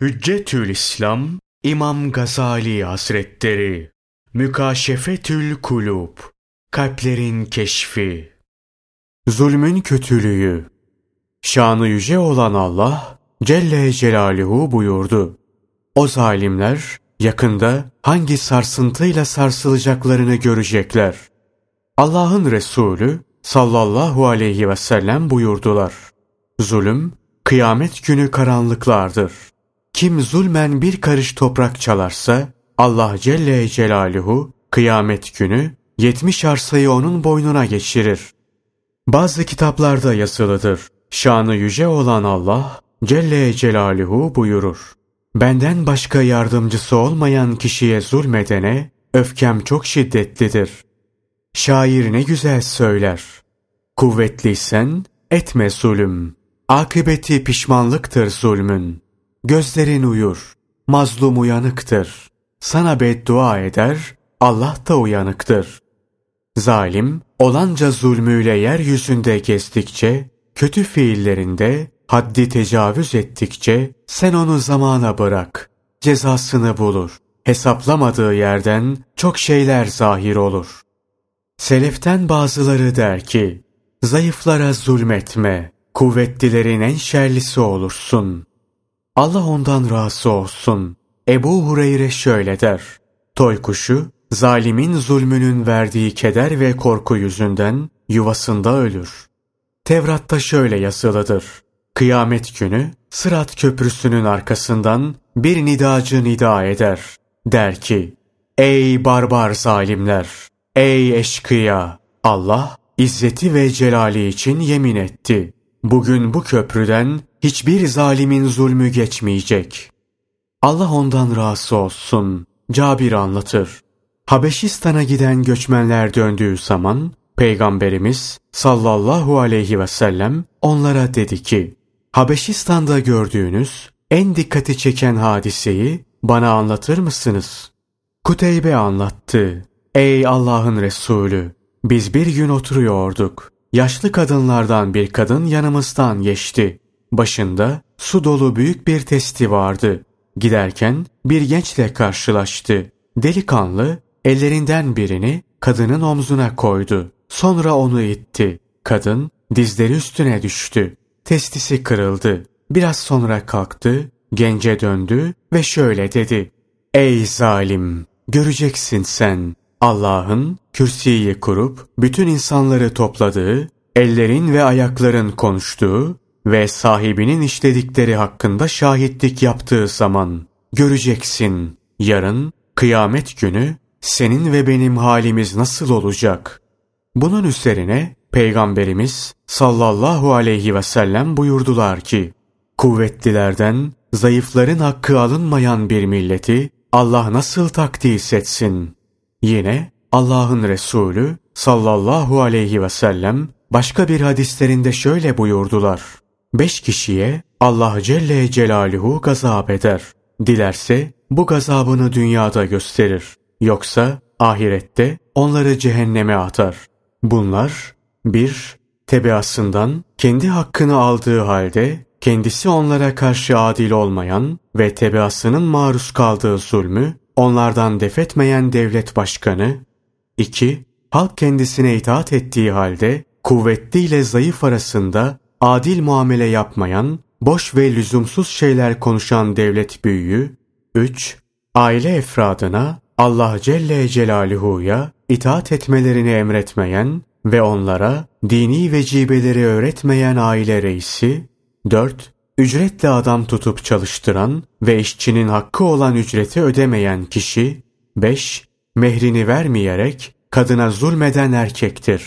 Hüccetül İslam İmam Gazali Hazretleri Mükaşefetül Kulub Kalplerin Keşfi Zulmün Kötülüğü Şanı yüce olan Allah Celle Celaluhu buyurdu. O zalimler yakında hangi sarsıntıyla sarsılacaklarını görecekler. Allah'ın Resulü sallallahu aleyhi ve sellem buyurdular. Zulüm kıyamet günü karanlıklardır.'' Kim zulmen bir karış toprak çalarsa Allah Celle Celaluhu kıyamet günü yetmiş arsayı onun boynuna geçirir. Bazı kitaplarda yazılıdır. Şanı yüce olan Allah Celle Celaluhu buyurur. Benden başka yardımcısı olmayan kişiye zulmedene öfkem çok şiddetlidir. Şair ne güzel söyler. Kuvvetliysen etme zulüm. Akıbeti pişmanlıktır zulmün. Gözlerin uyur, mazlum uyanıktır. Sana beddua eder, Allah da uyanıktır. Zalim, olanca zulmüyle yeryüzünde gezdikçe, kötü fiillerinde haddi tecavüz ettikçe, sen onu zamana bırak. Cezasını bulur. Hesaplamadığı yerden çok şeyler zahir olur. Seleften bazıları der ki, zayıflara zulmetme, kuvvetlilerin en şerlisi olursun. Allah ondan razı olsun. Ebu Hureyre şöyle der. Toy kuşu, zalimin zulmünün verdiği keder ve korku yüzünden yuvasında ölür. Tevrat'ta şöyle yazılıdır. Kıyamet günü Sırat Köprüsü'nün arkasından bir nidacı nida eder. Der ki, Ey barbar zalimler! Ey eşkıya! Allah izzeti ve celali için yemin etti. Bugün bu köprüden hiçbir zalimin zulmü geçmeyecek. Allah ondan razı olsun. Cabir anlatır. Habeşistan'a giden göçmenler döndüğü zaman Peygamberimiz sallallahu aleyhi ve sellem onlara dedi ki Habeşistan'da gördüğünüz en dikkati çeken hadiseyi bana anlatır mısınız? Kuteybe anlattı. Ey Allah'ın Resulü! Biz bir gün oturuyorduk. Yaşlı kadınlardan bir kadın yanımızdan geçti. Başında su dolu büyük bir testi vardı. Giderken bir gençle karşılaştı. Delikanlı ellerinden birini kadının omzuna koydu. Sonra onu itti. Kadın dizleri üstüne düştü. Testisi kırıldı. Biraz sonra kalktı, gence döndü ve şöyle dedi. Ey zalim! Göreceksin sen. Allah'ın kürsiyi kurup bütün insanları topladığı, ellerin ve ayakların konuştuğu ve sahibinin işledikleri hakkında şahitlik yaptığı zaman göreceksin. Yarın kıyamet günü senin ve benim halimiz nasıl olacak? Bunun üzerine Peygamberimiz sallallahu aleyhi ve sellem buyurdular ki, kuvvetlilerden zayıfların hakkı alınmayan bir milleti Allah nasıl takdis etsin? Yine Allah'ın Resulü sallallahu aleyhi ve sellem başka bir hadislerinde şöyle buyurdular. Beş kişiye Allah Celle Celaluhu gazap eder. Dilerse bu gazabını dünyada gösterir. Yoksa ahirette onları cehenneme atar. Bunlar bir, tebeasından kendi hakkını aldığı halde kendisi onlara karşı adil olmayan ve tebeasının maruz kaldığı zulmü onlardan defetmeyen devlet başkanı. 2. Halk kendisine itaat ettiği halde kuvvetli ile zayıf arasında adil muamele yapmayan, boş ve lüzumsuz şeyler konuşan devlet büyüğü. 3. Aile efradına Allah Celle Celaluhu'ya itaat etmelerini emretmeyen ve onlara dini vecibeleri öğretmeyen aile reisi. 4. Ücretle adam tutup çalıştıran ve işçinin hakkı olan ücreti ödemeyen kişi. 5. Mehrini vermeyerek kadına zulmeden erkektir.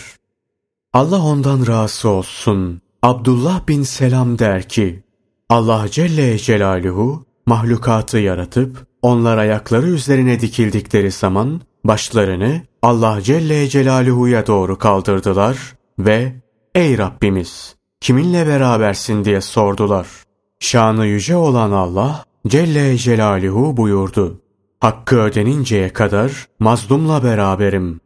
Allah ondan razı olsun. Abdullah bin Selam der ki, Allah Celle Celaluhu mahlukatı yaratıp onlar ayakları üzerine dikildikleri zaman başlarını Allah Celle Celaluhu'ya doğru kaldırdılar ve ''Ey Rabbimiz, kiminle berabersin?'' diye sordular. Şanı yüce olan Allah Celle Celaluhu buyurdu. Hakkı ödeninceye kadar mazlumla beraberim.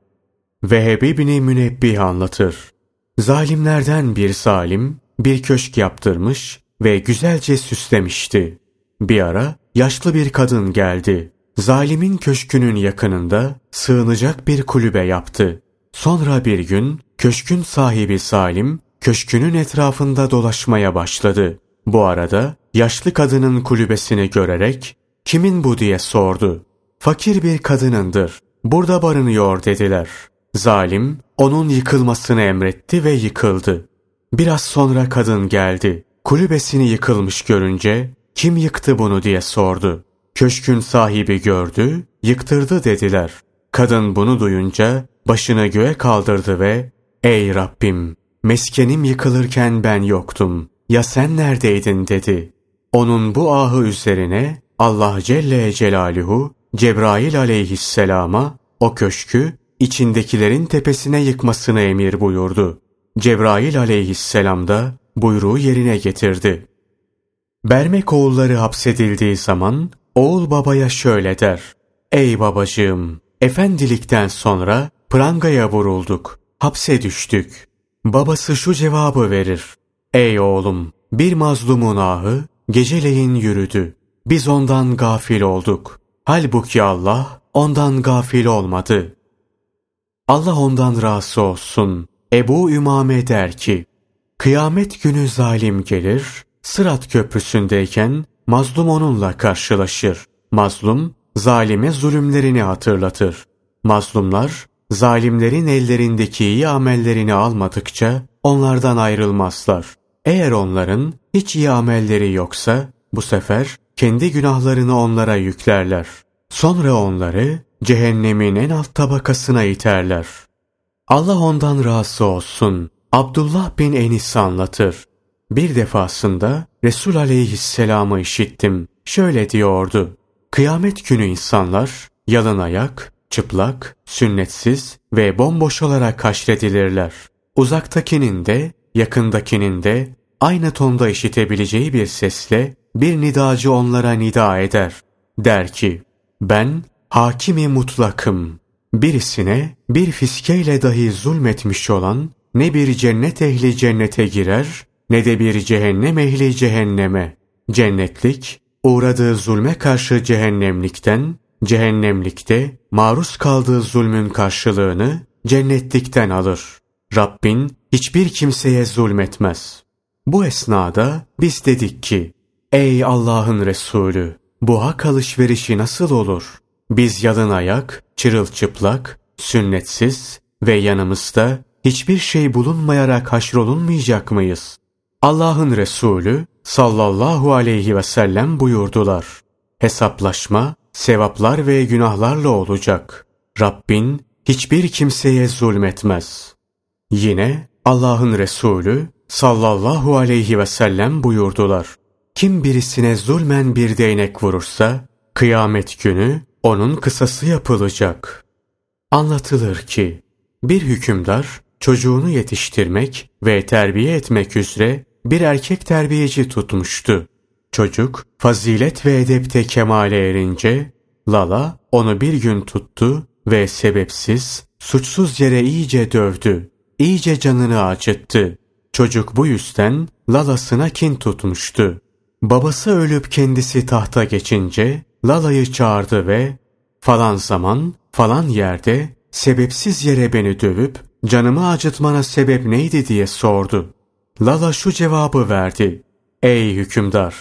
Vehbi bin Münebbih anlatır. Zalimlerden bir zalim bir köşk yaptırmış ve güzelce süslemişti. Bir ara yaşlı bir kadın geldi. Zalimin köşkünün yakınında sığınacak bir kulübe yaptı. Sonra bir gün köşkün sahibi Salim köşkünün etrafında dolaşmaya başladı. Bu arada yaşlı kadının kulübesini görerek kimin bu diye sordu. Fakir bir kadınındır. Burada barınıyor dediler. Zalim onun yıkılmasını emretti ve yıkıldı. Biraz sonra kadın geldi. Kulübesini yıkılmış görünce kim yıktı bunu diye sordu. Köşkün sahibi gördü, yıktırdı dediler. Kadın bunu duyunca başını göğe kaldırdı ve ''Ey Rabbim, meskenim yıkılırken ben yoktum. Ya sen neredeydin?'' dedi. Onun bu ahı üzerine Allah Celle Celaluhu Cebrail aleyhisselama o köşkü içindekilerin tepesine yıkmasını emir buyurdu. Cebrail aleyhisselam da buyruğu yerine getirdi. Bermek oğulları hapsedildiği zaman oğul babaya şöyle der. Ey babacığım, efendilikten sonra prangaya vurulduk, hapse düştük. Babası şu cevabı verir. Ey oğlum, bir mazlumun ahı geceleyin yürüdü. Biz ondan gafil olduk. Halbuki Allah ondan gafil olmadı. Allah ondan razı olsun. Ebu Ümame der ki, Kıyamet günü zalim gelir, Sırat köprüsündeyken mazlum onunla karşılaşır. Mazlum, zalime zulümlerini hatırlatır. Mazlumlar, zalimlerin ellerindeki iyi amellerini almadıkça onlardan ayrılmazlar. Eğer onların hiç iyi amelleri yoksa, bu sefer kendi günahlarını onlara yüklerler. Sonra onları cehennemin en alt tabakasına iterler. Allah ondan razı olsun. Abdullah bin Enis anlatır. Bir defasında Resul aleyhisselamı işittim. Şöyle diyordu. Kıyamet günü insanlar yalın ayak, çıplak, sünnetsiz ve bomboş olarak haşredilirler. Uzaktakinin de, yakındakinin de aynı tonda işitebileceği bir sesle bir nidacı onlara nida eder. Der ki, ben hakimi mutlakım. Birisine bir fiskeyle dahi zulmetmiş olan ne bir cennet ehli cennete girer ne de bir cehennem ehli cehenneme. Cennetlik uğradığı zulme karşı cehennemlikten, cehennemlikte maruz kaldığı zulmün karşılığını cennetlikten alır. Rabbin hiçbir kimseye zulmetmez. Bu esnada biz dedik ki, Ey Allah'ın Resulü! Bu hak alışverişi nasıl olur? Biz yalın ayak, çırılçıplak, sünnetsiz ve yanımızda hiçbir şey bulunmayarak haşrolunmayacak mıyız? Allah'ın Resulü sallallahu aleyhi ve sellem buyurdular. Hesaplaşma, sevaplar ve günahlarla olacak. Rabbin hiçbir kimseye zulmetmez. Yine Allah'ın Resulü sallallahu aleyhi ve sellem buyurdular. Kim birisine zulmen bir değnek vurursa, kıyamet günü onun kısası yapılacak. Anlatılır ki, bir hükümdar çocuğunu yetiştirmek ve terbiye etmek üzere bir erkek terbiyeci tutmuştu. Çocuk fazilet ve edepte kemale erince Lala onu bir gün tuttu ve sebepsiz, suçsuz yere iyice dövdü. İyice canını acıttı. Çocuk bu yüzden Lala'sına kin tutmuştu. Babası ölüp kendisi tahta geçince Lala'yı çağırdı ve falan zaman falan yerde sebepsiz yere beni dövüp canımı acıtmana sebep neydi diye sordu. Lala şu cevabı verdi. Ey hükümdar!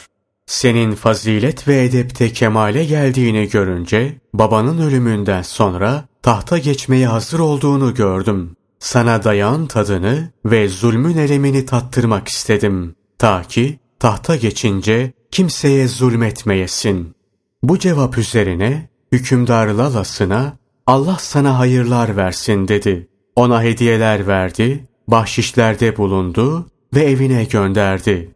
Senin fazilet ve edepte kemale geldiğini görünce babanın ölümünden sonra tahta geçmeye hazır olduğunu gördüm. Sana dayan tadını ve zulmün elemini tattırmak istedim. Ta ki tahta geçince kimseye zulmetmeyesin. Bu cevap üzerine hükümdar Lalas'ına Allah sana hayırlar versin dedi. Ona hediyeler verdi, bahşişlerde bulundu ve evine gönderdi.